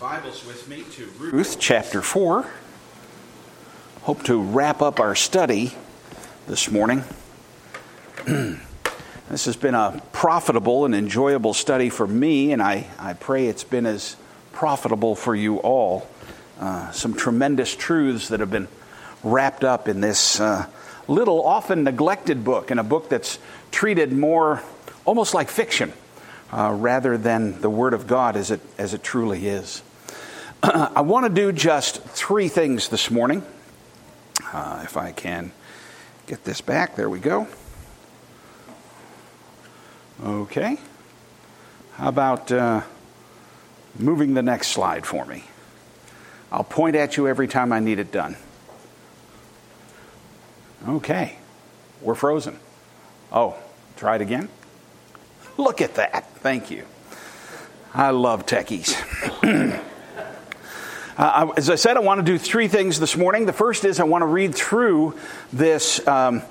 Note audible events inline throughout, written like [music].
Bibles with me to Ruth chapter 4. Hope to wrap up our study this morning. [clears throat] this has been a profitable and enjoyable study for me, and I, I pray it's been as profitable for you all. Uh, some tremendous truths that have been wrapped up in this uh, little, often neglected book, in a book that's treated more almost like fiction uh, rather than the Word of God as it, as it truly is. [clears throat] I want to do just three things this morning. Uh, if I can get this back, there we go. Okay. How about uh, moving the next slide for me? I'll point at you every time I need it done. Okay. We're frozen. Oh, try it again. Look at that. Thank you. I love techies. [clears throat] uh, as I said, I want to do three things this morning. The first is I want to read through this um,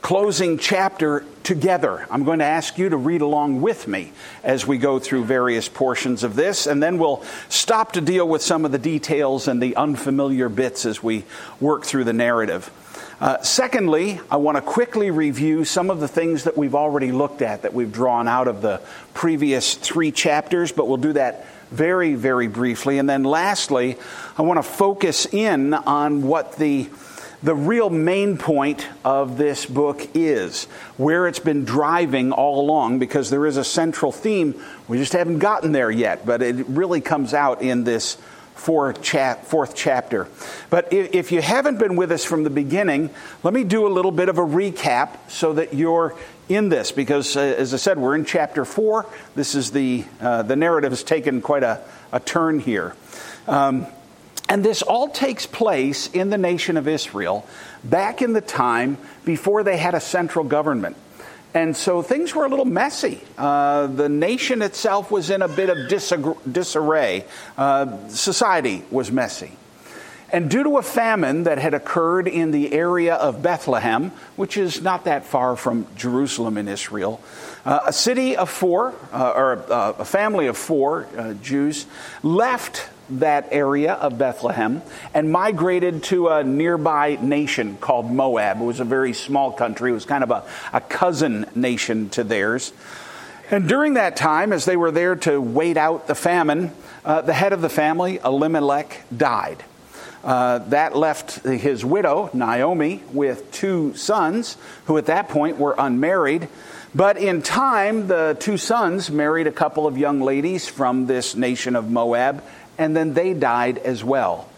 closing chapter together. I'm going to ask you to read along with me as we go through various portions of this, and then we'll stop to deal with some of the details and the unfamiliar bits as we work through the narrative. Uh, secondly, I want to quickly review some of the things that we've already looked at that we've drawn out of the previous three chapters, but we'll do that very, very briefly. And then lastly, I want to focus in on what the the real main point of this book is, where it's been driving all along, because there is a central theme. We just haven't gotten there yet, but it really comes out in this fourth, chapter. But if you haven't been with us from the beginning, let me do a little bit of a recap so that you're in this. Because, uh, as I said, we're in chapter four. This is the, uh, the narrative has taken quite a, a turn here. Um, and this all takes place in the nation of Israel back in the time before they had a central government. And so things were a little messy. Uh, the nation itself was in a bit of disarray. Uh, society was messy. And due to a famine that had occurred in the area of Bethlehem, which is not that far from Jerusalem in Israel, uh, a city of four, uh, or uh, a family of four uh, Jews, left that area of Bethlehem and migrated to a nearby nation called Moab. It was a very small country, it was kind of a, a cousin nation to theirs. And during that time, as they were there to wait out the famine, uh, the head of the family, Elimelech, died. Uh, that left his widow, Naomi, with two sons, who at that point were unmarried. But in time, the two sons married a couple of young ladies from this nation of Moab and then they died as well.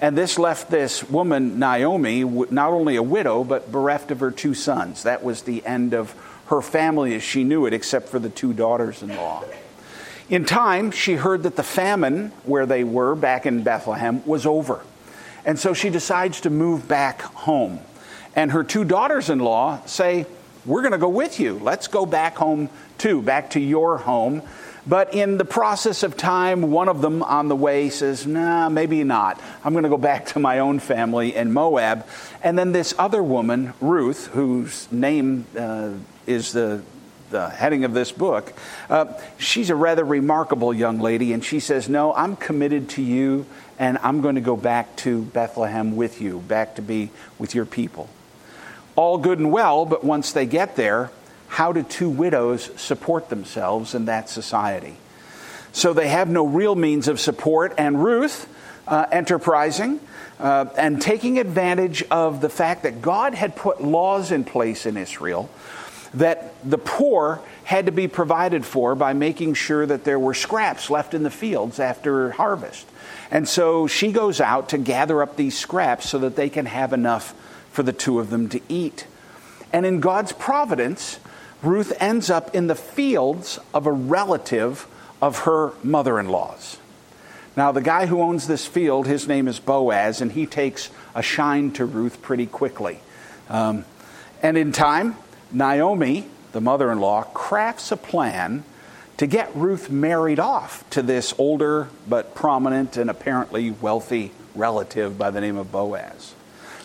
And this left this woman, Naomi, not only a widow, but bereft of her two sons. That was the end of her family as she knew it, except for the two daughters in law. In time, she heard that the famine where they were back in Bethlehem was over. And so she decides to move back home. And her two daughters in law say, We're going to go with you. Let's go back home too, back to your home. But in the process of time, one of them on the way says, Nah, maybe not. I'm going to go back to my own family in Moab. And then this other woman, Ruth, whose name uh, is the the heading of this book. Uh, she's a rather remarkable young lady, and she says, No, I'm committed to you, and I'm going to go back to Bethlehem with you, back to be with your people. All good and well, but once they get there, how do two widows support themselves in that society? So they have no real means of support, and Ruth, uh, enterprising uh, and taking advantage of the fact that God had put laws in place in Israel that the poor had to be provided for by making sure that there were scraps left in the fields after harvest. And so she goes out to gather up these scraps so that they can have enough for the two of them to eat. And in God's providence, Ruth ends up in the fields of a relative of her mother in law's. Now, the guy who owns this field, his name is Boaz, and he takes a shine to Ruth pretty quickly. Um, and in time, Naomi, the mother in law, crafts a plan to get Ruth married off to this older but prominent and apparently wealthy relative by the name of Boaz.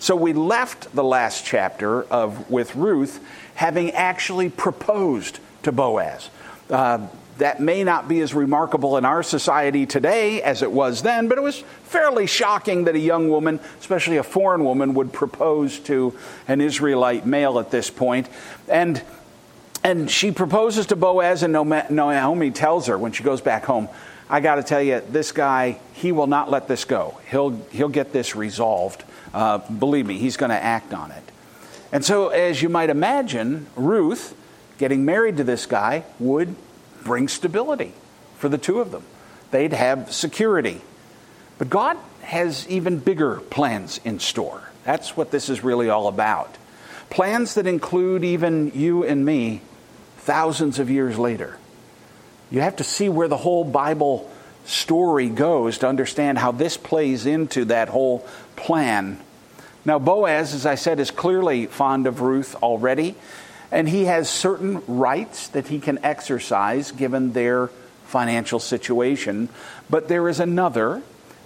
So we left the last chapter of with Ruth having actually proposed to Boaz. Uh, that may not be as remarkable in our society today as it was then, but it was fairly shocking that a young woman, especially a foreign woman, would propose to an Israelite male at this point. And, and she proposes to Boaz, and Naomi tells her when she goes back home, I got to tell you, this guy, he will not let this go. He'll, he'll get this resolved. Uh, believe me, he's going to act on it. And so, as you might imagine, Ruth, getting married to this guy, would bring stability for the two of them. They'd have security. But God has even bigger plans in store. That's what this is really all about. Plans that include even you and me thousands of years later. You have to see where the whole Bible story goes to understand how this plays into that whole plan. Now, Boaz, as I said, is clearly fond of Ruth already. And he has certain rights that he can exercise given their financial situation. But there is another,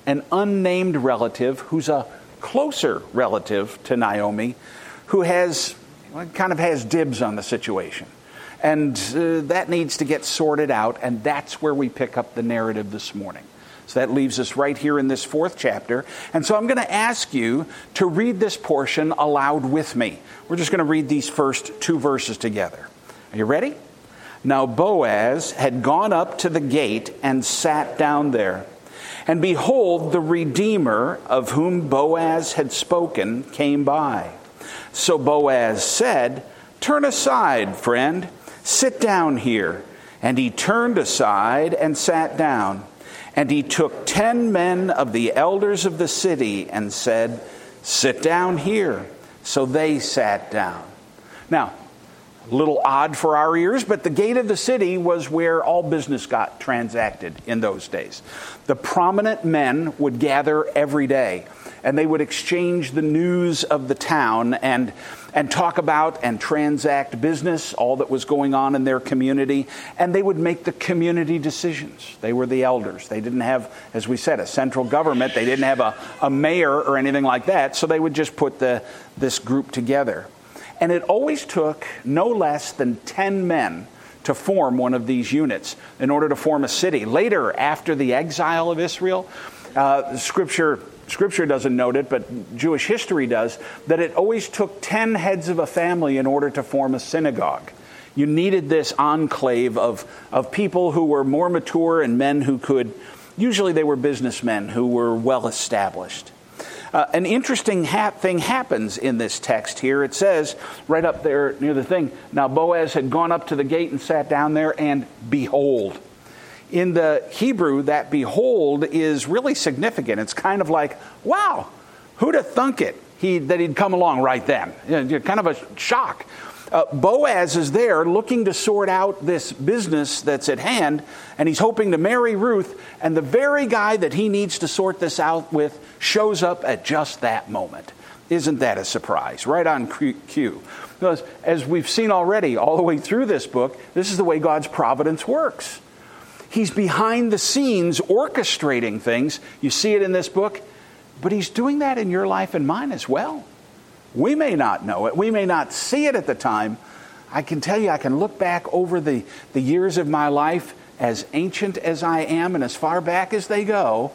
an unnamed relative who's a closer relative to Naomi, who has kind of has dibs on the situation. And uh, that needs to get sorted out, and that's where we pick up the narrative this morning. So that leaves us right here in this fourth chapter. And so I'm going to ask you to read this portion aloud with me. We're just going to read these first two verses together. Are you ready? Now Boaz had gone up to the gate and sat down there. And behold, the Redeemer of whom Boaz had spoken came by. So Boaz said, Turn aside, friend, sit down here. And he turned aside and sat down. And he took ten men of the elders of the city and said, Sit down here. So they sat down. Now, a little odd for our ears, but the gate of the city was where all business got transacted in those days. The prominent men would gather every day and they would exchange the news of the town and, and talk about and transact business, all that was going on in their community, and they would make the community decisions. They were the elders. They didn't have, as we said, a central government, they didn't have a, a mayor or anything like that, so they would just put the, this group together. And it always took no less than 10 men to form one of these units in order to form a city. Later, after the exile of Israel, uh, Scripture Scripture doesn't note it, but Jewish history does, that it always took 10 heads of a family in order to form a synagogue. You needed this enclave of, of people who were more mature and men who could, usually they were businessmen who were well established. Uh, an interesting ha- thing happens in this text here. It says, right up there near the thing, now Boaz had gone up to the gate and sat down there, and behold, in the Hebrew, that behold is really significant. It's kind of like, wow, who'd have thunk it he, that he'd come along right then? You know, kind of a shock. Uh, Boaz is there looking to sort out this business that's at hand, and he's hoping to marry Ruth, and the very guy that he needs to sort this out with shows up at just that moment. Isn't that a surprise? Right on cue. As we've seen already, all the way through this book, this is the way God's providence works. He's behind the scenes orchestrating things. You see it in this book, but He's doing that in your life and mine as well. We may not know it, we may not see it at the time. I can tell you, I can look back over the, the years of my life, as ancient as I am and as far back as they go,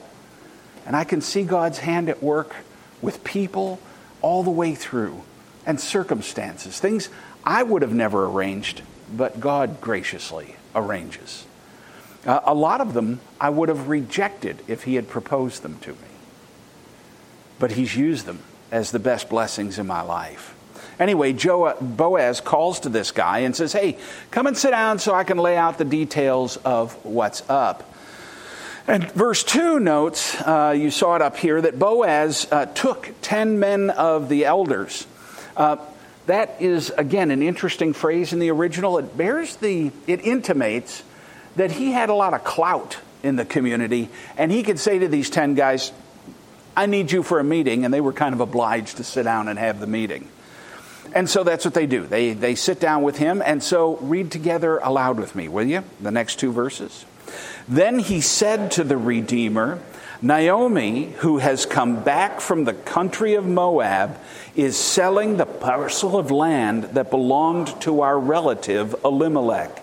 and I can see God's hand at work with people all the way through and circumstances, things I would have never arranged, but God graciously arranges. Uh, a lot of them I would have rejected if he had proposed them to me. But he's used them as the best blessings in my life. Anyway, Boaz calls to this guy and says, Hey, come and sit down so I can lay out the details of what's up. And verse 2 notes, uh, you saw it up here, that Boaz uh, took 10 men of the elders. Uh, that is, again, an interesting phrase in the original. It bears the, it intimates that he had a lot of clout in the community, and he could say to these 10 guys, I need you for a meeting, and they were kind of obliged to sit down and have the meeting. And so that's what they do. They, they sit down with him, and so read together aloud with me, will you? The next two verses. Then he said to the Redeemer, Naomi, who has come back from the country of Moab, is selling the parcel of land that belonged to our relative Elimelech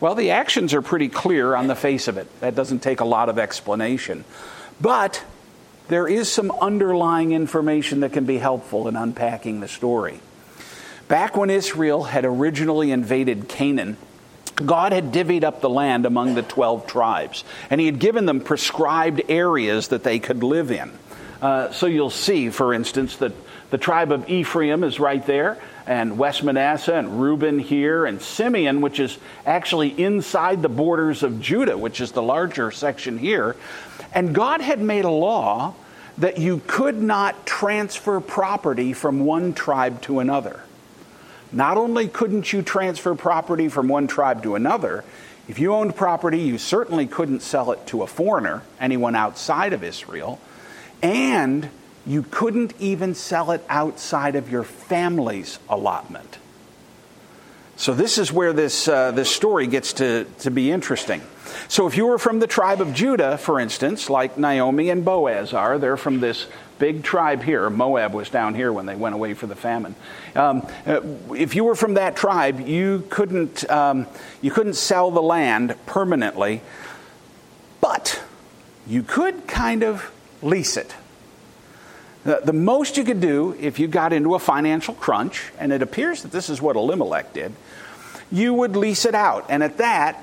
Well, the actions are pretty clear on the face of it. That doesn't take a lot of explanation. But there is some underlying information that can be helpful in unpacking the story. Back when Israel had originally invaded Canaan, God had divvied up the land among the 12 tribes, and He had given them prescribed areas that they could live in. Uh, so you'll see, for instance, that the tribe of Ephraim is right there, and West Manasseh, and Reuben here, and Simeon, which is actually inside the borders of Judah, which is the larger section here. And God had made a law that you could not transfer property from one tribe to another. Not only couldn't you transfer property from one tribe to another, if you owned property, you certainly couldn't sell it to a foreigner, anyone outside of Israel, and you couldn't even sell it outside of your family's allotment. So, this is where this, uh, this story gets to, to be interesting. So, if you were from the tribe of Judah, for instance, like Naomi and Boaz are, they're from this big tribe here. Moab was down here when they went away for the famine. Um, uh, if you were from that tribe, you couldn't, um, you couldn't sell the land permanently, but you could kind of lease it. The, the most you could do if you got into a financial crunch, and it appears that this is what Elimelech did, you would lease it out. And at that,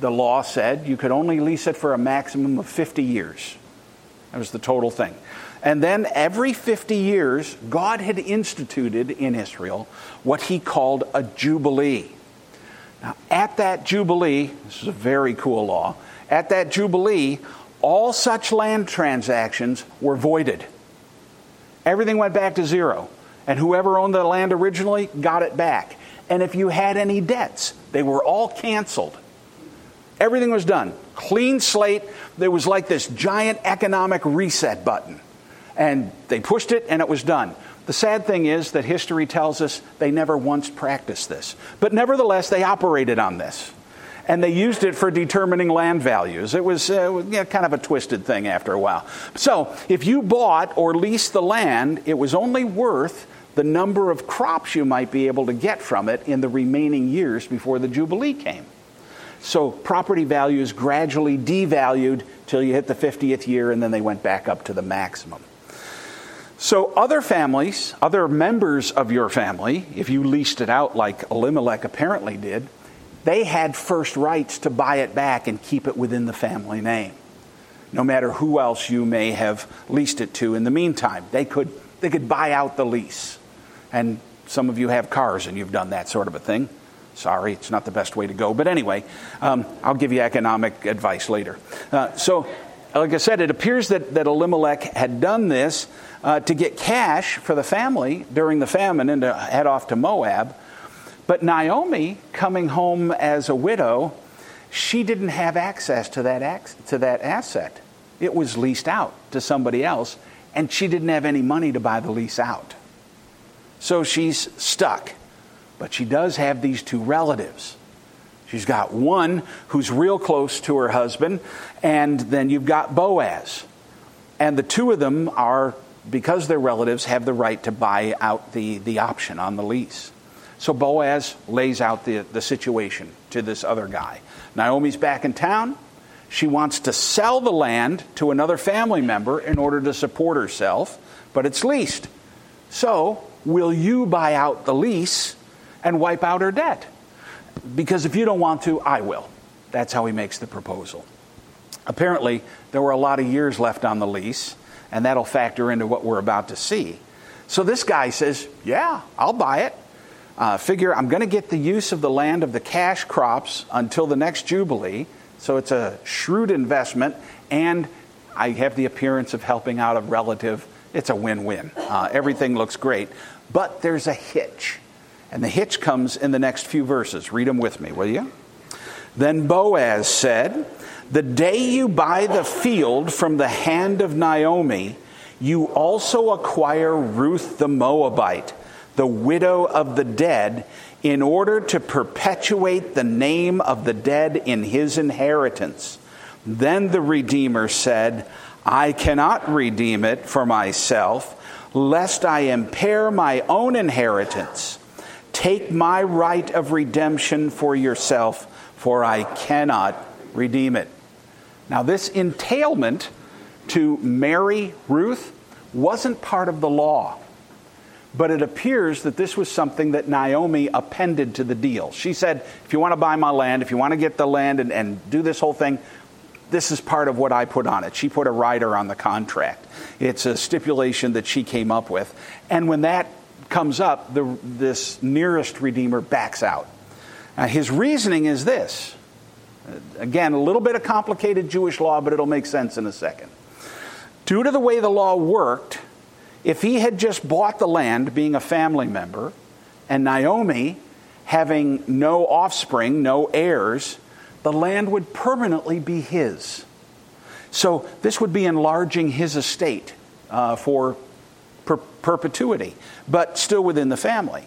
the law said you could only lease it for a maximum of 50 years. That was the total thing. And then every 50 years, God had instituted in Israel what he called a jubilee. Now, at that jubilee, this is a very cool law, at that jubilee, all such land transactions were voided. Everything went back to zero. And whoever owned the land originally got it back. And if you had any debts, they were all canceled. Everything was done. Clean slate. There was like this giant economic reset button. And they pushed it and it was done. The sad thing is that history tells us they never once practiced this. But nevertheless, they operated on this. And they used it for determining land values. It was uh, you know, kind of a twisted thing after a while. So, if you bought or leased the land, it was only worth the number of crops you might be able to get from it in the remaining years before the Jubilee came. So property values gradually devalued till you hit the 50th year, and then they went back up to the maximum. So, other families, other members of your family, if you leased it out like Elimelech apparently did, they had first rights to buy it back and keep it within the family name. No matter who else you may have leased it to in the meantime, they could, they could buy out the lease. And some of you have cars and you've done that sort of a thing. Sorry, it's not the best way to go. But anyway, um, I'll give you economic advice later. Uh, so, like I said, it appears that, that Elimelech had done this uh, to get cash for the family during the famine and to head off to Moab. But Naomi, coming home as a widow, she didn't have access to that, to that asset. It was leased out to somebody else, and she didn't have any money to buy the lease out. So she's stuck. But she does have these two relatives. She's got one who's real close to her husband, and then you've got Boaz. And the two of them are, because they're relatives, have the right to buy out the, the option on the lease. So Boaz lays out the, the situation to this other guy. Naomi's back in town. She wants to sell the land to another family member in order to support herself, but it's leased. So, will you buy out the lease and wipe out her debt. Because if you don't want to, I will. That's how he makes the proposal. Apparently, there were a lot of years left on the lease, and that'll factor into what we're about to see. So this guy says, Yeah, I'll buy it. Uh, figure I'm going to get the use of the land of the cash crops until the next Jubilee. So it's a shrewd investment, and I have the appearance of helping out a relative. It's a win win. Uh, everything looks great. But there's a hitch. And the hitch comes in the next few verses. Read them with me, will you? Then Boaz said, The day you buy the field from the hand of Naomi, you also acquire Ruth the Moabite, the widow of the dead, in order to perpetuate the name of the dead in his inheritance. Then the Redeemer said, I cannot redeem it for myself, lest I impair my own inheritance. Take my right of redemption for yourself, for I cannot redeem it. Now, this entailment to marry Ruth wasn't part of the law, but it appears that this was something that Naomi appended to the deal. She said, If you want to buy my land, if you want to get the land and, and do this whole thing, this is part of what I put on it. She put a rider on the contract. It's a stipulation that she came up with. And when that comes up, the, this nearest Redeemer backs out. Now, his reasoning is this Again, a little bit of complicated Jewish law, but it'll make sense in a second. Due to the way the law worked, if he had just bought the land, being a family member, and Naomi having no offspring, no heirs, the land would permanently be his. So this would be enlarging his estate uh, for per- perpetuity, but still within the family.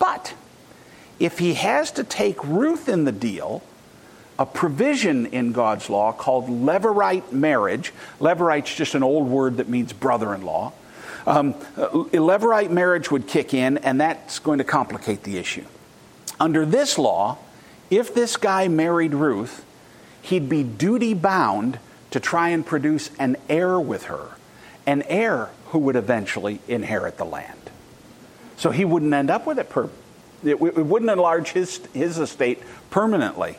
But if he has to take Ruth in the deal, a provision in God's law called levirate marriage. Levirate's just an old word that means brother in law. Um, levirate marriage would kick in, and that's going to complicate the issue. Under this law, if this guy married Ruth, he'd be duty bound to try and produce an heir with her, an heir who would eventually inherit the land. So he wouldn't end up with it. Per- it, it wouldn't enlarge his, his estate permanently.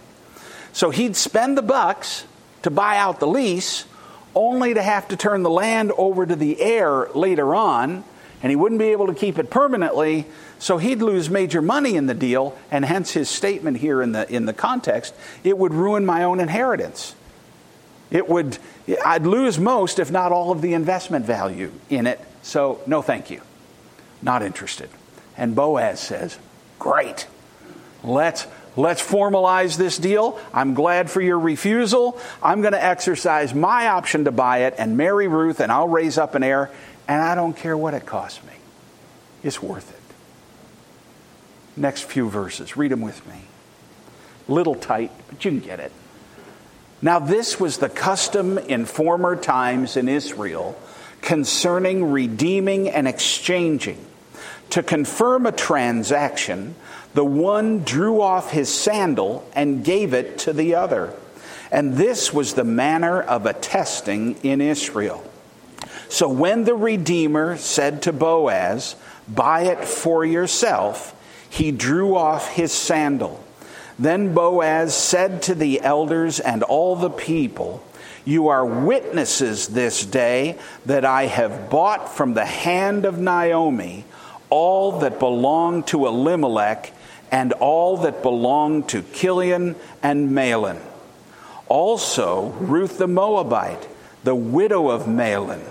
So he'd spend the bucks to buy out the lease, only to have to turn the land over to the heir later on, and he wouldn't be able to keep it permanently. So he'd lose major money in the deal, and hence his statement here in the in the context, it would ruin my own inheritance. It would I'd lose most, if not all, of the investment value in it. So no thank you. Not interested. And Boaz says, Great. Let's Let's formalize this deal. I'm glad for your refusal. I'm going to exercise my option to buy it and marry Ruth, and I'll raise up an heir, and I don't care what it costs me. It's worth it. Next few verses, read them with me. Little tight, but you can get it. Now, this was the custom in former times in Israel concerning redeeming and exchanging. To confirm a transaction, the one drew off his sandal and gave it to the other. And this was the manner of attesting in Israel. So when the Redeemer said to Boaz, Buy it for yourself, he drew off his sandal. Then Boaz said to the elders and all the people, You are witnesses this day that I have bought from the hand of Naomi all that belonged to Elimelech and all that belonged to Chilion and Mahlon. Also, Ruth the Moabite, the widow of Mahlon,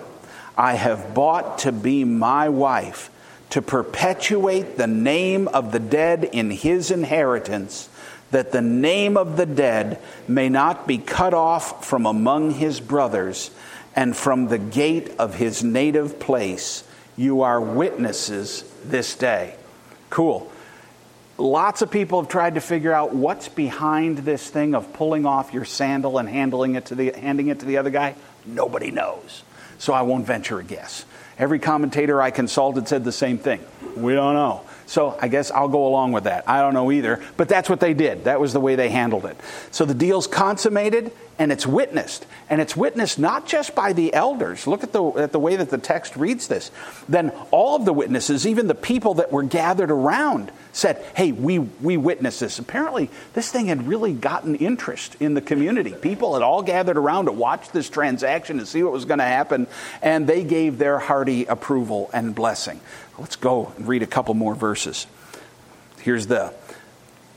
I have bought to be my wife, to perpetuate the name of the dead in his inheritance, that the name of the dead may not be cut off from among his brothers and from the gate of his native place. You are witnesses this day. Cool. Lots of people have tried to figure out what's behind this thing of pulling off your sandal and handling it to the, handing it to the other guy. Nobody knows. So I won't venture a guess. Every commentator I consulted said the same thing. We don't know. So I guess I'll go along with that. I don't know either, but that's what they did. That was the way they handled it. So the deal's consummated and it's witnessed. And it's witnessed not just by the elders. Look at the, at the way that the text reads this. Then all of the witnesses, even the people that were gathered around, said, Hey, we, we witnessed this. Apparently, this thing had really gotten interest in the community. People had all gathered around to watch this transaction and see what was going to happen, and they gave their hearty approval and blessing. Let's go and read a couple more verses. Here's the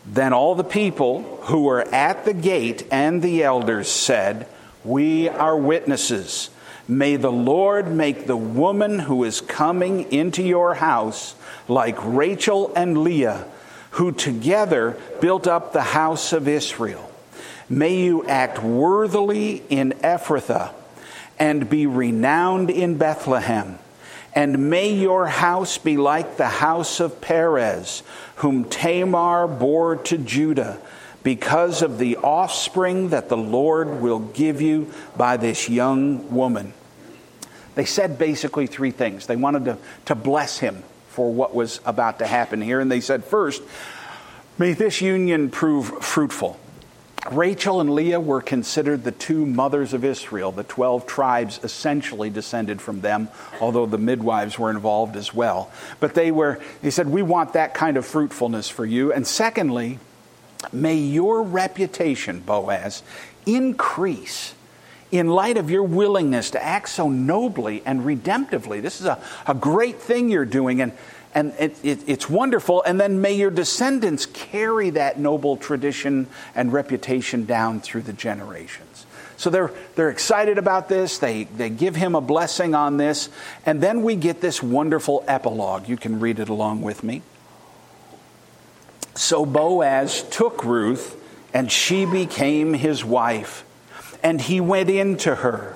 Then all the people who were at the gate and the elders said, We are witnesses. May the Lord make the woman who is coming into your house like Rachel and Leah, who together built up the house of Israel. May you act worthily in Ephrathah and be renowned in Bethlehem. And may your house be like the house of Perez, whom Tamar bore to Judah, because of the offspring that the Lord will give you by this young woman. They said basically three things. They wanted to, to bless him for what was about to happen here. And they said, first, may this union prove fruitful. Rachel and Leah were considered the two mothers of Israel. The 12 tribes essentially descended from them, although the midwives were involved as well. But they were, they said, we want that kind of fruitfulness for you. And secondly, may your reputation, Boaz, increase in light of your willingness to act so nobly and redemptively. This is a, a great thing you're doing. And and it, it, it's wonderful. And then may your descendants carry that noble tradition and reputation down through the generations. So they're, they're excited about this. They, they give him a blessing on this. And then we get this wonderful epilogue. You can read it along with me. So Boaz took Ruth, and she became his wife. And he went in to her.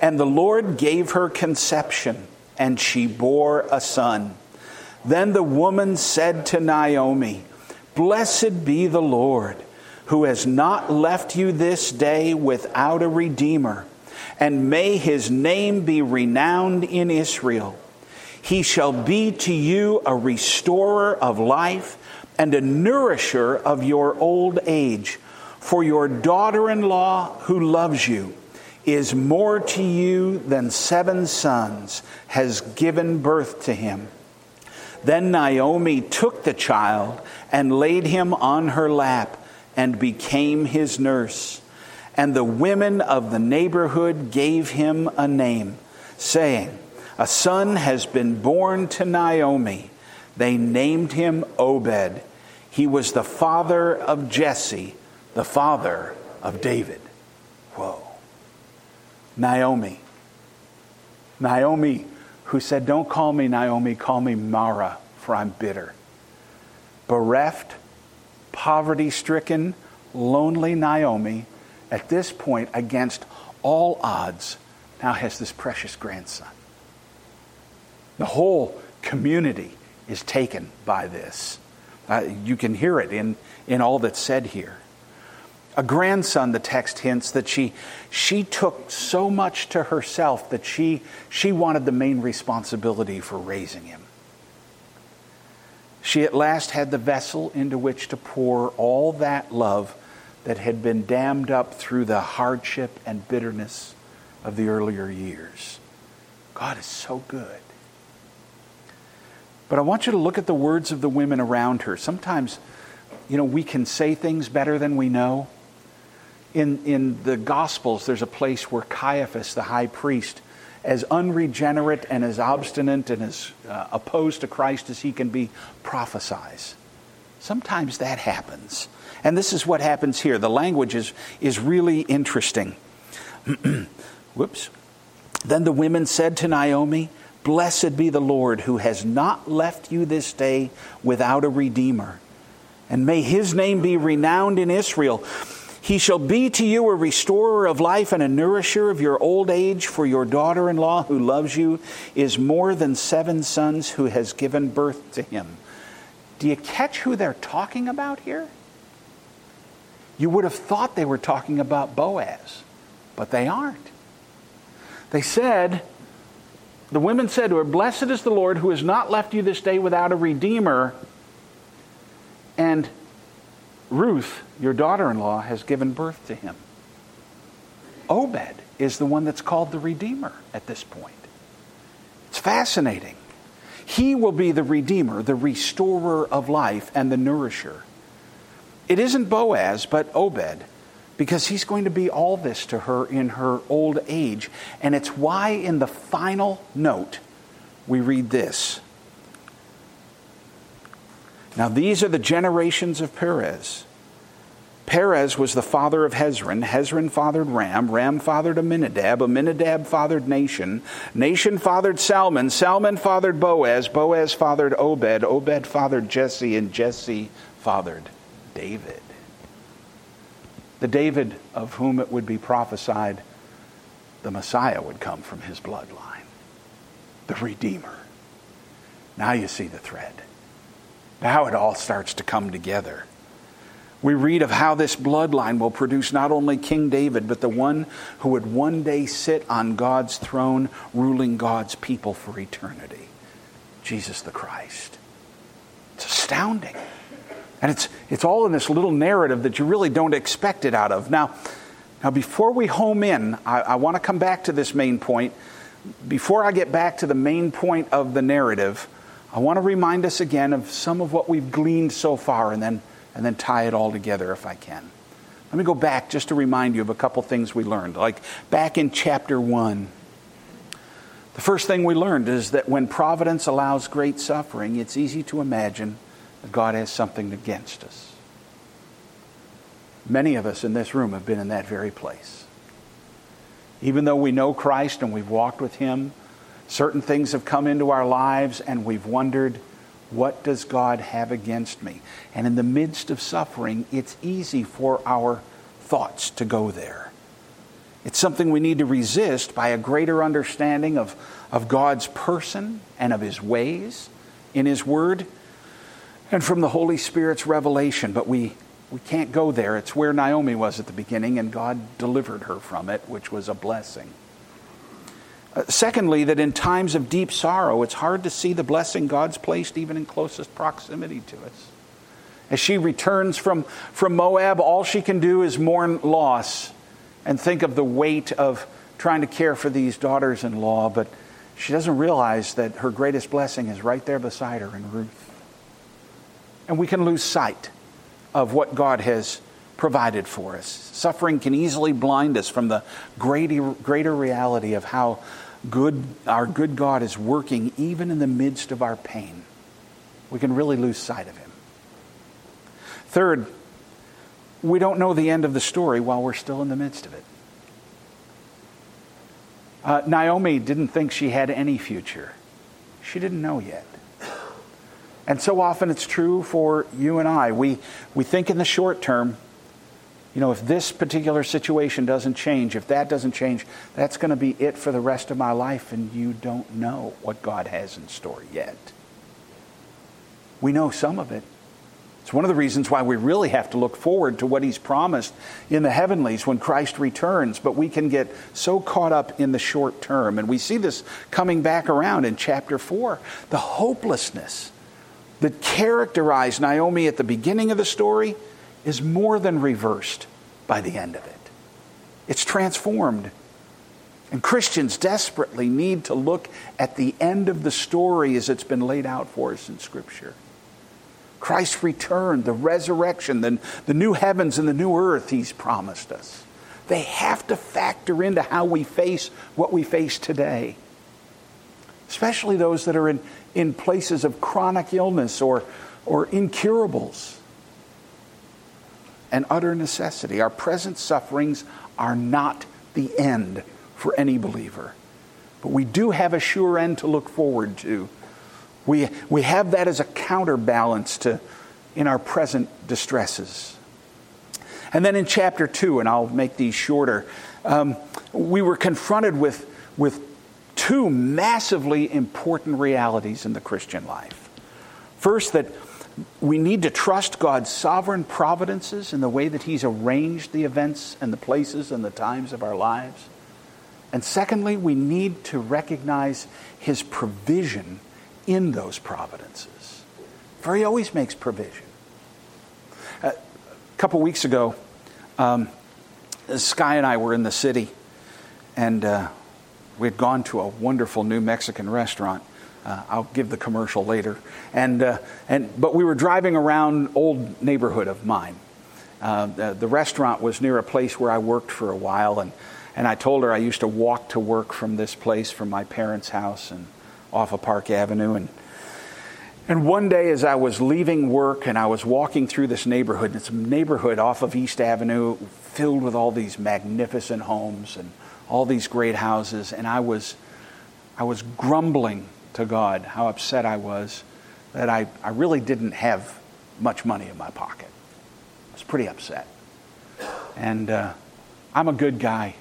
And the Lord gave her conception, and she bore a son. Then the woman said to Naomi, Blessed be the Lord, who has not left you this day without a redeemer, and may his name be renowned in Israel. He shall be to you a restorer of life and a nourisher of your old age. For your daughter in law, who loves you, is more to you than seven sons, has given birth to him. Then Naomi took the child and laid him on her lap and became his nurse. And the women of the neighborhood gave him a name, saying, A son has been born to Naomi. They named him Obed. He was the father of Jesse, the father of David. Whoa. Naomi. Naomi who said, Don't call me Naomi, call me Mara, for I'm bitter. Bereft, poverty stricken, lonely Naomi, at this point, against all odds, now has this precious grandson. The whole community is taken by this. Uh, you can hear it in, in all that's said here a grandson, the text hints that she, she took so much to herself that she, she wanted the main responsibility for raising him. She at last had the vessel into which to pour all that love that had been dammed up through the hardship and bitterness of the earlier years. God is so good. But I want you to look at the words of the women around her. Sometimes, you know, we can say things better than we know in, in the Gospels, there's a place where Caiaphas, the high priest, as unregenerate and as obstinate and as uh, opposed to Christ as he can be, prophesies. Sometimes that happens. And this is what happens here. The language is, is really interesting. [clears throat] Whoops. Then the women said to Naomi, Blessed be the Lord who has not left you this day without a redeemer. And may his name be renowned in Israel. He shall be to you a restorer of life and a nourisher of your old age, for your daughter in law who loves you is more than seven sons who has given birth to him. Do you catch who they're talking about here? You would have thought they were talking about Boaz, but they aren't. They said, the women said to her, Blessed is the Lord who has not left you this day without a redeemer. And Ruth, your daughter in law, has given birth to him. Obed is the one that's called the Redeemer at this point. It's fascinating. He will be the Redeemer, the restorer of life, and the nourisher. It isn't Boaz, but Obed, because he's going to be all this to her in her old age. And it's why, in the final note, we read this now, these are the generations of Perez. Perez was the father of Hezron. Hezron fathered Ram. Ram fathered Amminadab. Amminadab fathered Nahshon. Nahshon fathered Salmon. Salmon fathered Boaz. Boaz fathered Obed. Obed fathered Jesse. And Jesse fathered David. the David of whom it would be prophesied the Messiah would come from his bloodline, the Redeemer. Now you see the thread. Now it all starts to come together. We read of how this bloodline will produce not only King David, but the one who would one day sit on God's throne, ruling God's people for eternity Jesus the Christ. It's astounding. And it's, it's all in this little narrative that you really don't expect it out of. Now, now before we home in, I, I want to come back to this main point. Before I get back to the main point of the narrative, I want to remind us again of some of what we've gleaned so far and then, and then tie it all together if I can. Let me go back just to remind you of a couple things we learned. Like back in chapter 1, the first thing we learned is that when providence allows great suffering, it's easy to imagine that God has something against us. Many of us in this room have been in that very place. Even though we know Christ and we've walked with Him, Certain things have come into our lives, and we've wondered, what does God have against me? And in the midst of suffering, it's easy for our thoughts to go there. It's something we need to resist by a greater understanding of, of God's person and of His ways in His Word and from the Holy Spirit's revelation. But we, we can't go there. It's where Naomi was at the beginning, and God delivered her from it, which was a blessing. Uh, secondly, that in times of deep sorrow, it's hard to see the blessing God's placed even in closest proximity to us. As she returns from, from Moab, all she can do is mourn loss and think of the weight of trying to care for these daughters in law, but she doesn't realize that her greatest blessing is right there beside her in Ruth. And we can lose sight of what God has provided for us. Suffering can easily blind us from the greater, greater reality of how good, our good God is working even in the midst of our pain. We can really lose sight of Him. Third, we don't know the end of the story while we're still in the midst of it. Uh, Naomi didn't think she had any future. She didn't know yet. And so often it's true for you and I. We, we think in the short term, you know, if this particular situation doesn't change, if that doesn't change, that's going to be it for the rest of my life, and you don't know what God has in store yet. We know some of it. It's one of the reasons why we really have to look forward to what He's promised in the heavenlies when Christ returns, but we can get so caught up in the short term. And we see this coming back around in chapter 4 the hopelessness that characterized Naomi at the beginning of the story is more than reversed by the end of it. It's transformed. And Christians desperately need to look at the end of the story as it's been laid out for us in Scripture. Christ's return, the resurrection, the, the new heavens and the new earth He's promised us. They have to factor into how we face what we face today, especially those that are in, in places of chronic illness or, or incurables and utter necessity. Our present sufferings are not the end for any believer. But we do have a sure end to look forward to. We, we have that as a counterbalance to in our present distresses. And then in chapter 2, and I'll make these shorter, um, we were confronted with, with two massively important realities in the Christian life. First, that we need to trust God's sovereign providences in the way that He's arranged the events and the places and the times of our lives. And secondly, we need to recognize His provision in those providences. For He always makes provision. A couple weeks ago, um, Sky and I were in the city, and uh, we had gone to a wonderful new Mexican restaurant. Uh, I'll give the commercial later. And, uh, and, but we were driving around old neighborhood of mine. Uh, the, the, restaurant was near a place where I worked for a while, and, and I told her I used to walk to work from this place, from my parents' house and off of Park Avenue. And, and one day, as I was leaving work and I was walking through this neighborhood, it's a neighborhood off of East Avenue filled with all these magnificent homes and all these great houses, and I was, I was grumbling to God how upset I was that I, I really didn't have much money in my pocket. I was pretty upset. And uh, I'm a good guy.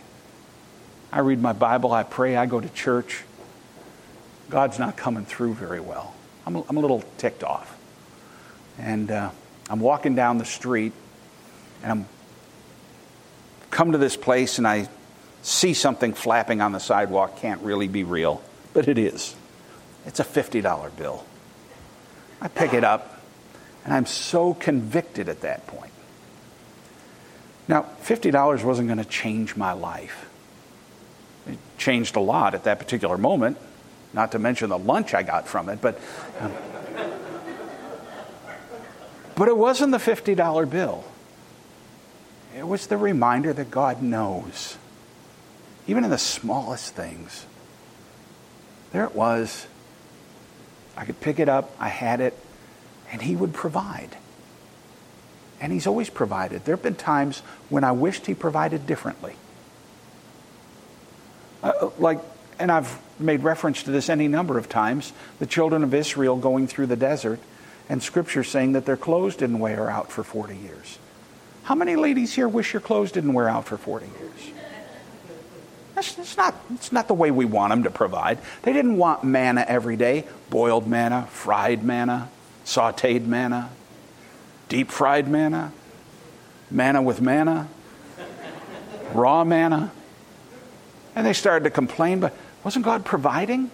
I read my Bible, I pray, I go to church. God's not coming through very well. I'm a, I'm a little ticked off. And uh, I'm walking down the street, and I'm come to this place, and I see something flapping on the sidewalk. Can't really be real, but it is. It's a $50 bill. I pick it up, and I'm so convicted at that point. Now, $50 wasn't going to change my life. It changed a lot at that particular moment, not to mention the lunch I got from it, but. Um, but it wasn't the $50 bill. It was the reminder that God knows, even in the smallest things. There it was. I could pick it up, I had it, and He would provide. And He's always provided. There have been times when I wished He provided differently. Uh, like, and I've made reference to this any number of times the children of Israel going through the desert, and Scripture saying that their clothes didn't wear out for 40 years. How many ladies here wish your clothes didn't wear out for 40 years? That's, that's, not, that's not the way we want them to provide. They didn't want manna every day boiled manna, fried manna, sauteed manna, deep fried manna, manna with manna, raw manna. And they started to complain, but wasn't God providing?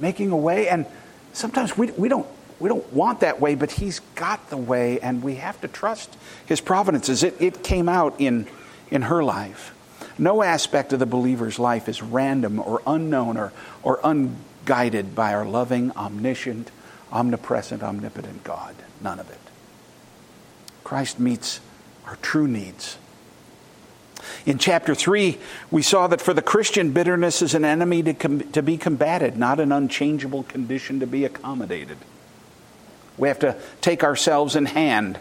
Making a way? And sometimes we, we, don't, we don't want that way, but He's got the way, and we have to trust His providences. It, it came out in, in her life. No aspect of the believer's life is random or unknown or, or unguided by our loving, omniscient, omnipresent, omnipotent God. None of it. Christ meets our true needs. In chapter 3, we saw that for the Christian, bitterness is an enemy to, com- to be combated, not an unchangeable condition to be accommodated. We have to take ourselves in hand.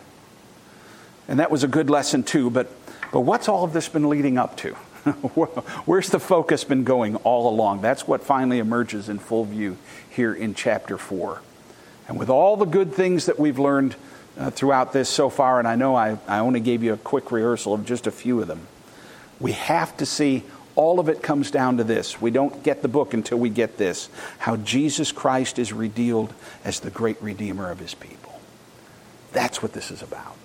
And that was a good lesson, too. But but what's all of this been leading up to? [laughs] Where's the focus been going all along? That's what finally emerges in full view here in chapter 4. And with all the good things that we've learned uh, throughout this so far, and I know I, I only gave you a quick rehearsal of just a few of them, we have to see all of it comes down to this. We don't get the book until we get this how Jesus Christ is revealed as the great Redeemer of his people. That's what this is about.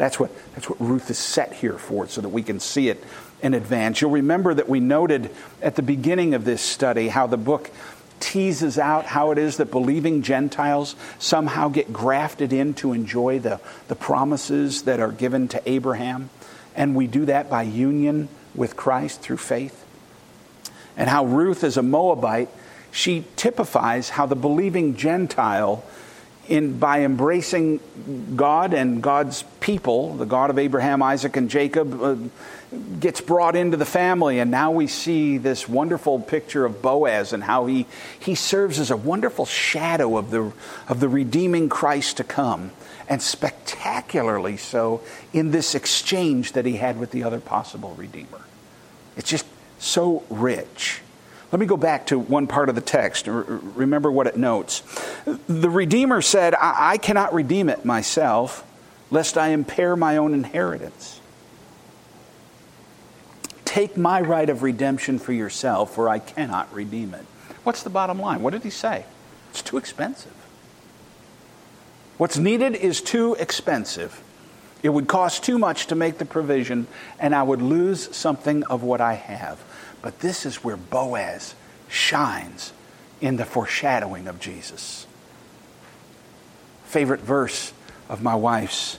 That's what, that's what Ruth is set here for, so that we can see it in advance. You'll remember that we noted at the beginning of this study how the book teases out how it is that believing Gentiles somehow get grafted in to enjoy the, the promises that are given to Abraham. And we do that by union with Christ through faith. And how Ruth, as a Moabite, she typifies how the believing Gentile in, by embracing God and God's people, the God of Abraham, Isaac, and Jacob, uh, gets brought into the family. And now we see this wonderful picture of Boaz and how he, he serves as a wonderful shadow of the, of the redeeming Christ to come. And spectacularly so in this exchange that he had with the other possible Redeemer. It's just so rich. Let me go back to one part of the text. Remember what it notes. The Redeemer said, I, I cannot redeem it myself, lest I impair my own inheritance. Take my right of redemption for yourself, for I cannot redeem it. What's the bottom line? What did he say? It's too expensive. What's needed is too expensive. It would cost too much to make the provision, and I would lose something of what I have. But this is where Boaz shines in the foreshadowing of Jesus. Favorite verse of my wife's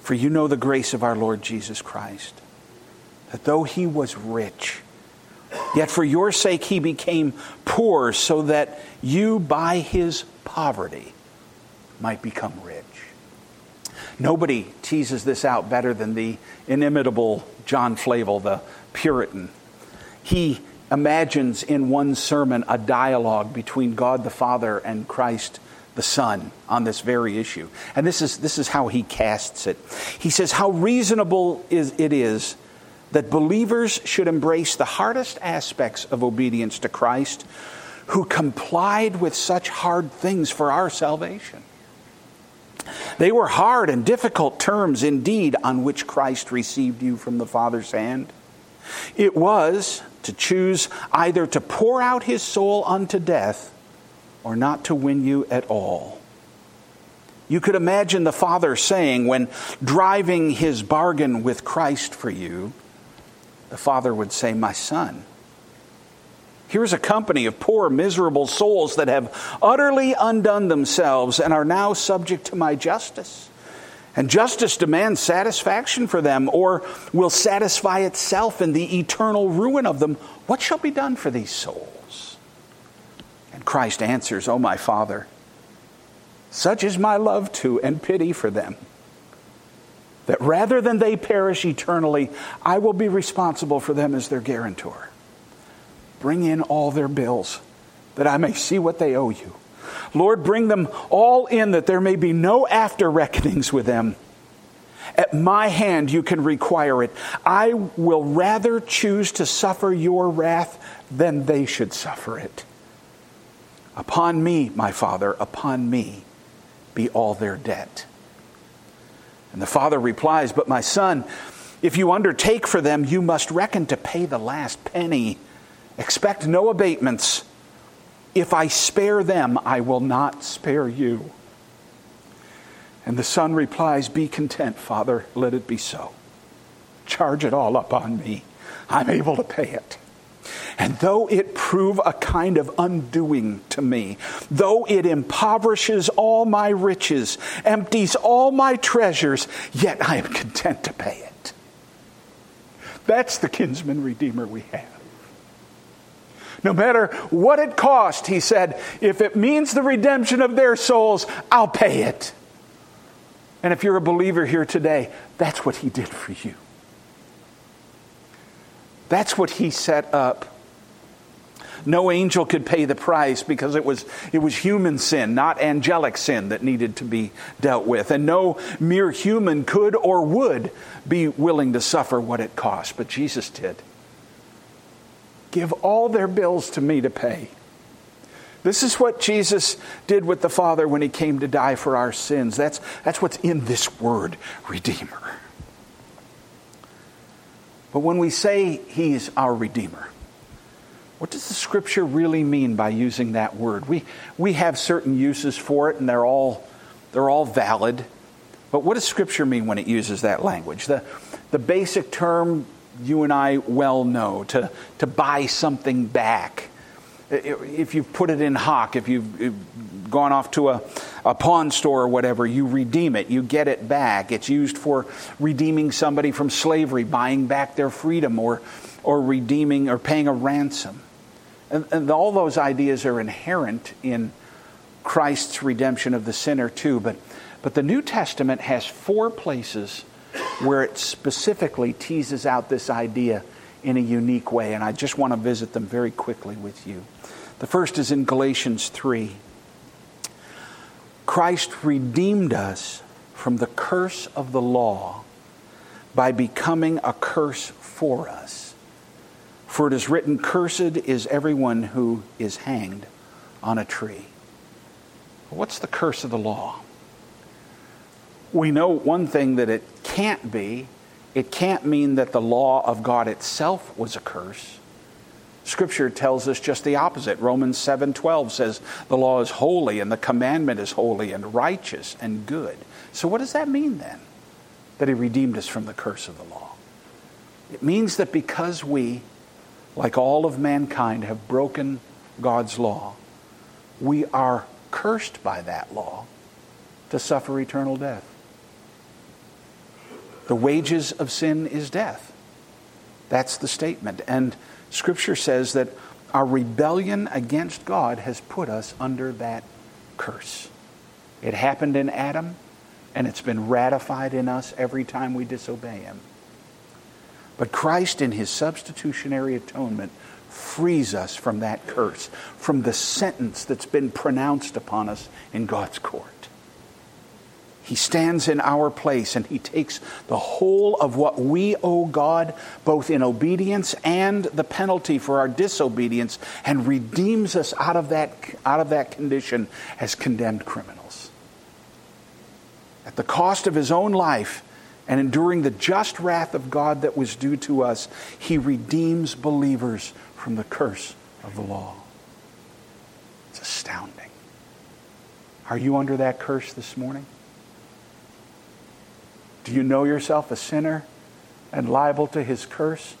For you know the grace of our Lord Jesus Christ, that though he was rich, yet for your sake he became poor, so that you by his poverty might become rich. Nobody teases this out better than the inimitable John Flavel, the Puritan he imagines in one sermon a dialogue between God the Father and Christ the Son on this very issue. And this is, this is how he casts it. He says, How reasonable is, it is that believers should embrace the hardest aspects of obedience to Christ, who complied with such hard things for our salvation. They were hard and difficult terms indeed on which Christ received you from the Father's hand. It was to choose either to pour out his soul unto death or not to win you at all. You could imagine the Father saying, when driving his bargain with Christ for you, the Father would say, My son, here's a company of poor, miserable souls that have utterly undone themselves and are now subject to my justice. And justice demands satisfaction for them, or will satisfy itself in the eternal ruin of them. What shall be done for these souls? And Christ answers, O oh, my Father, such is my love to and pity for them, that rather than they perish eternally, I will be responsible for them as their guarantor. Bring in all their bills, that I may see what they owe you. Lord, bring them all in that there may be no after reckonings with them. At my hand you can require it. I will rather choose to suffer your wrath than they should suffer it. Upon me, my Father, upon me be all their debt. And the father replies, But my son, if you undertake for them, you must reckon to pay the last penny. Expect no abatements. If I spare them, I will not spare you. And the son replies, Be content, father, let it be so. Charge it all up on me. I'm able to pay it. And though it prove a kind of undoing to me, though it impoverishes all my riches, empties all my treasures, yet I am content to pay it. That's the kinsman redeemer we have. No matter what it cost, he said, if it means the redemption of their souls, I'll pay it. And if you're a believer here today, that's what he did for you. That's what he set up. No angel could pay the price because it was, it was human sin, not angelic sin, that needed to be dealt with. And no mere human could or would be willing to suffer what it cost. But Jesus did. Give all their bills to me to pay. This is what Jesus did with the Father when he came to die for our sins. That's, that's what's in this word, Redeemer. But when we say He's our Redeemer, what does the Scripture really mean by using that word? We, we have certain uses for it, and they're all, they're all valid. But what does Scripture mean when it uses that language? The, the basic term you and I well know to, to buy something back. If you've put it in hock, if you've gone off to a, a pawn store or whatever, you redeem it, you get it back. It's used for redeeming somebody from slavery, buying back their freedom, or, or redeeming or paying a ransom. And, and all those ideas are inherent in Christ's redemption of the sinner, too. But, but the New Testament has four places where it specifically teases out this idea in a unique way, and I just want to visit them very quickly with you. The first is in Galatians 3. Christ redeemed us from the curse of the law by becoming a curse for us. For it is written, Cursed is everyone who is hanged on a tree. What's the curse of the law? We know one thing that it can't be it can't mean that the law of God itself was a curse. Scripture tells us just the opposite. Romans 7:12 says the law is holy and the commandment is holy and righteous and good. So what does that mean then? That he redeemed us from the curse of the law. It means that because we like all of mankind have broken God's law, we are cursed by that law to suffer eternal death. The wages of sin is death. That's the statement. And Scripture says that our rebellion against God has put us under that curse. It happened in Adam, and it's been ratified in us every time we disobey Him. But Christ, in His substitutionary atonement, frees us from that curse, from the sentence that's been pronounced upon us in God's court. He stands in our place and he takes the whole of what we owe God, both in obedience and the penalty for our disobedience, and redeems us out of that, out of that condition as condemned criminals. at the cost of his own life and enduring the just wrath of God that was due to us, he redeems believers from the curse of the law. It's astounding. Are you under that curse this morning? Do you know yourself a sinner and liable to his curse?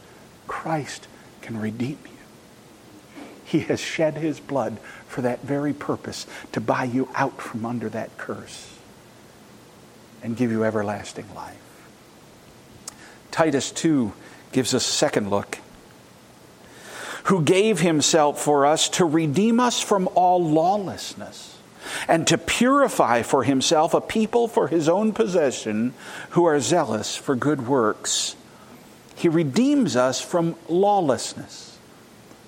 Christ can redeem you. He has shed his blood for that very purpose, to buy you out from under that curse and give you everlasting life. Titus 2 gives us a second look. Who gave himself for us to redeem us from all lawlessness and to purify for himself a people for his own possession who are zealous for good works. He redeems us from lawlessness.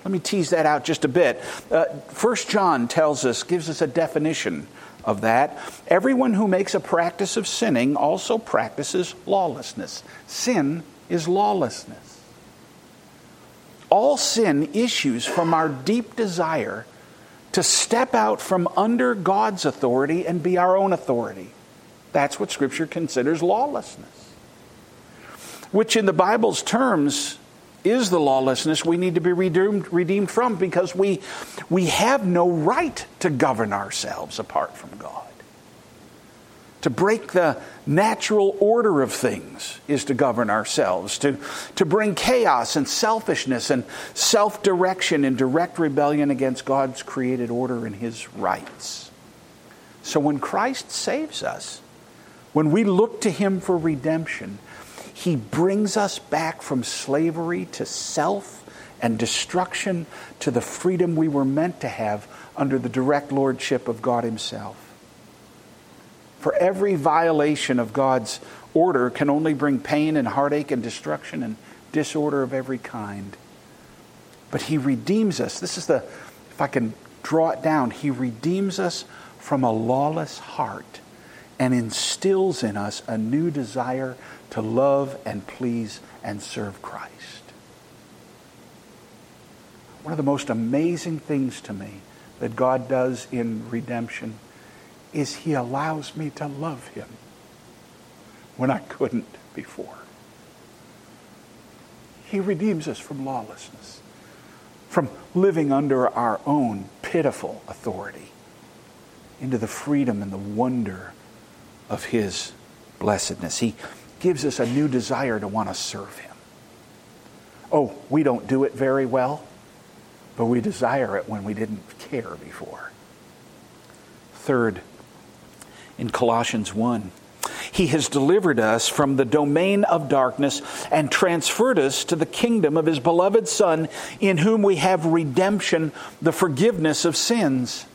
Let me tease that out just a bit. Uh, First John tells us, gives us a definition of that. Everyone who makes a practice of sinning also practices lawlessness. Sin is lawlessness. All sin issues from our deep desire to step out from under God's authority and be our own authority. That's what Scripture considers lawlessness. Which, in the Bible's terms, is the lawlessness we need to be redeemed, redeemed from because we, we have no right to govern ourselves apart from God. To break the natural order of things is to govern ourselves, to, to bring chaos and selfishness and self direction in direct rebellion against God's created order and His rights. So when Christ saves us, when we look to Him for redemption, He brings us back from slavery to self and destruction to the freedom we were meant to have under the direct lordship of God Himself. For every violation of God's order can only bring pain and heartache and destruction and disorder of every kind. But He redeems us. This is the, if I can draw it down, He redeems us from a lawless heart and instills in us a new desire to love and please and serve Christ. One of the most amazing things to me that God does in redemption is he allows me to love him when I couldn't before. He redeems us from lawlessness, from living under our own pitiful authority, into the freedom and the wonder of his blessedness. He gives us a new desire to want to serve him. Oh, we don't do it very well, but we desire it when we didn't care before. Third, in Colossians 1. He has delivered us from the domain of darkness and transferred us to the kingdom of His beloved Son, in whom we have redemption, the forgiveness of sins.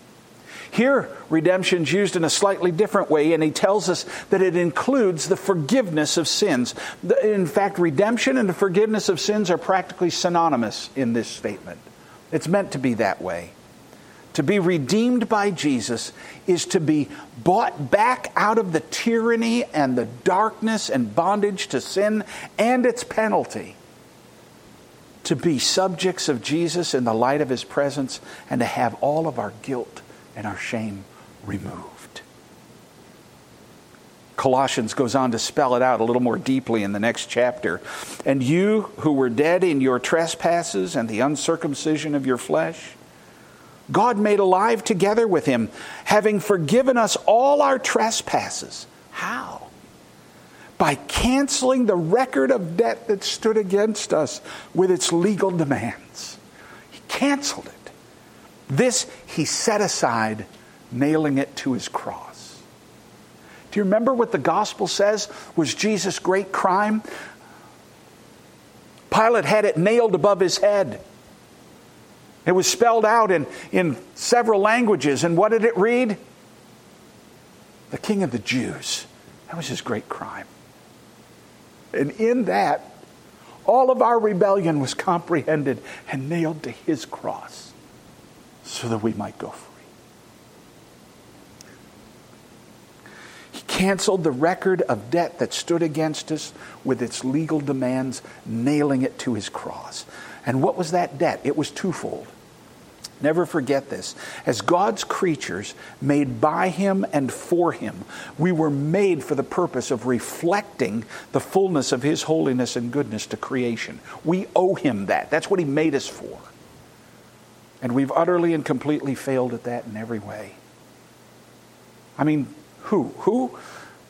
Here, redemption is used in a slightly different way, and he tells us that it includes the forgiveness of sins. In fact, redemption and the forgiveness of sins are practically synonymous in this statement. It's meant to be that way. To be redeemed by Jesus is to be bought back out of the tyranny and the darkness and bondage to sin and its penalty. To be subjects of Jesus in the light of his presence and to have all of our guilt and our shame removed. Colossians goes on to spell it out a little more deeply in the next chapter. And you who were dead in your trespasses and the uncircumcision of your flesh, God made alive together with him, having forgiven us all our trespasses. How? By canceling the record of debt that stood against us with its legal demands. He canceled it. This he set aside, nailing it to his cross. Do you remember what the gospel says was Jesus' great crime? Pilate had it nailed above his head. It was spelled out in, in several languages. And what did it read? The King of the Jews. That was his great crime. And in that, all of our rebellion was comprehended and nailed to his cross so that we might go free. He canceled the record of debt that stood against us with its legal demands, nailing it to his cross. And what was that debt? It was twofold. Never forget this. As God's creatures, made by Him and for Him, we were made for the purpose of reflecting the fullness of His holiness and goodness to creation. We owe Him that. That's what He made us for. And we've utterly and completely failed at that in every way. I mean, who? Who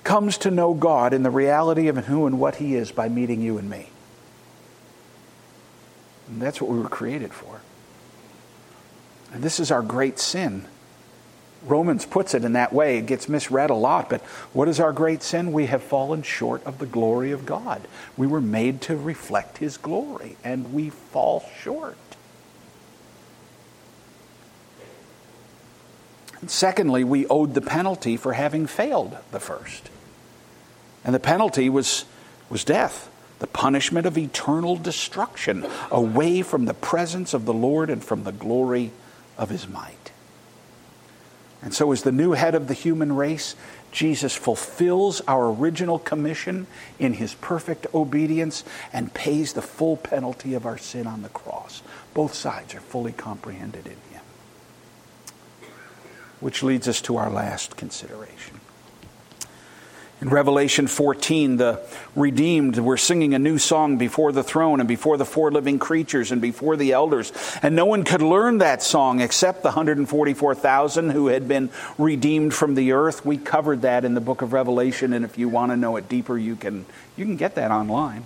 comes to know God in the reality of who and what He is by meeting you and me? And that's what we were created for. And this is our great sin. Romans puts it in that way. It gets misread a lot, but what is our great sin? We have fallen short of the glory of God. We were made to reflect His glory, and we fall short. And secondly, we owed the penalty for having failed the first. And the penalty was, was death, the punishment of eternal destruction, away from the presence of the Lord and from the glory of his might. And so, as the new head of the human race, Jesus fulfills our original commission in his perfect obedience and pays the full penalty of our sin on the cross. Both sides are fully comprehended in him. Which leads us to our last consideration. In Revelation 14, the redeemed were singing a new song before the throne and before the four living creatures and before the elders. And no one could learn that song except the 144,000 who had been redeemed from the earth. We covered that in the book of Revelation, and if you want to know it deeper, you can, you can get that online.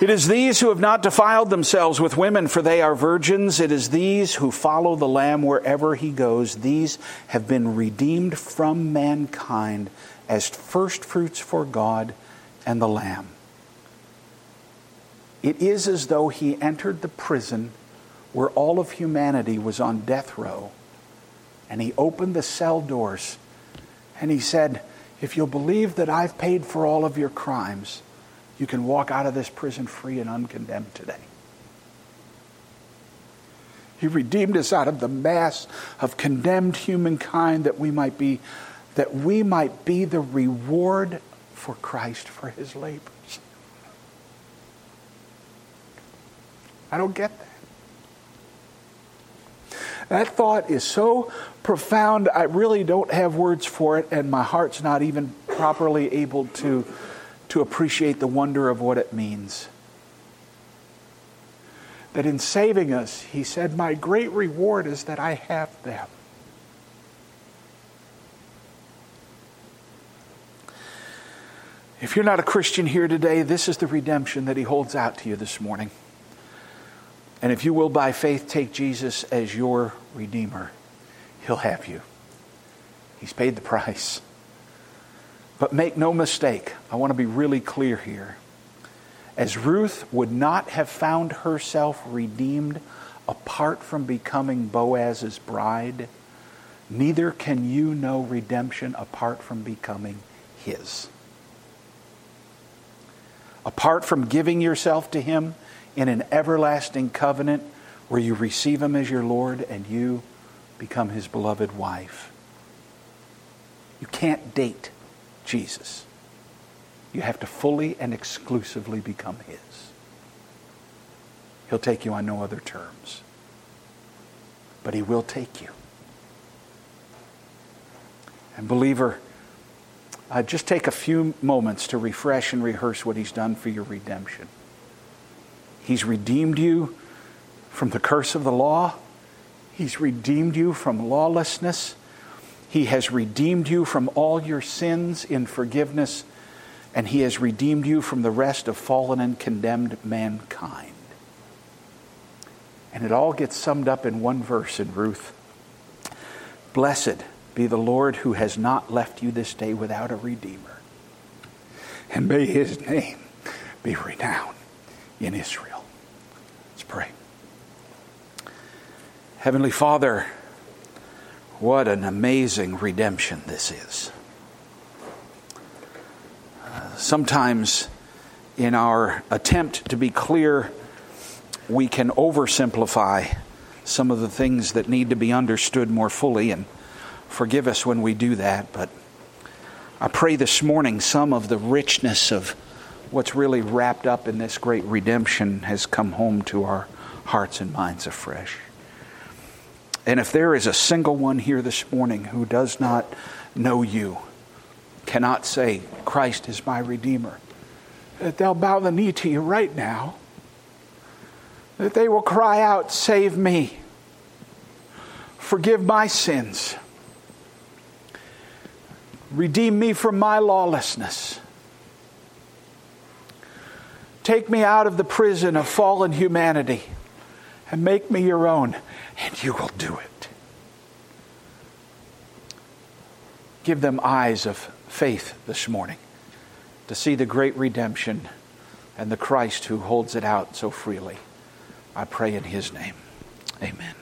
It is these who have not defiled themselves with women, for they are virgins. It is these who follow the Lamb wherever he goes. These have been redeemed from mankind as firstfruits for God and the Lamb. It is as though he entered the prison where all of humanity was on death row, and he opened the cell doors and he said, If you'll believe that I've paid for all of your crimes, you can walk out of this prison free and uncondemned today. He redeemed us out of the mass of condemned humankind that we might be that we might be the reward for Christ for his labors. I don't get that. That thought is so profound, I really don't have words for it, and my heart's not even properly able to, to appreciate the wonder of what it means. That in saving us, he said, My great reward is that I have them. If you're not a Christian here today, this is the redemption that he holds out to you this morning. And if you will, by faith, take Jesus as your Redeemer, he'll have you. He's paid the price. But make no mistake, I want to be really clear here. As Ruth would not have found herself redeemed apart from becoming Boaz's bride, neither can you know redemption apart from becoming his apart from giving yourself to Him in an everlasting covenant where you receive Him as your Lord and you become His beloved wife. You can't date Jesus. You have to fully and exclusively become His. He'll take you on no other terms. But He will take you. And, believer, uh, just take a few moments to refresh and rehearse what He's done for your redemption. He's redeemed you from the curse of the law, He's redeemed you from lawlessness, He has redeemed you from all your sins in forgiveness, and He has redeemed you from the rest of fallen and condemned mankind. And it all gets summed up in one verse in Ruth. Blessed be the Lord who has not left you this day without a Redeemer. And may his name be renowned in Israel. Let's pray. Heavenly Father, what an amazing redemption this is. Sometimes, in our attempt to be clear, we can oversimplify some of the things that need to be understood more fully and Forgive us when we do that, but I pray this morning some of the richness of what's really wrapped up in this great redemption has come home to our hearts and minds afresh. And if there is a single one here this morning who does not know you, cannot say, Christ is my Redeemer, that they'll bow the knee to you right now, that they will cry out, Save me, forgive my sins, redeem me from my lawlessness. Take me out of the prison of fallen humanity and make me your own, and you will do it. Give them eyes of faith this morning to see the great redemption and the Christ who holds it out so freely. I pray in his name. Amen.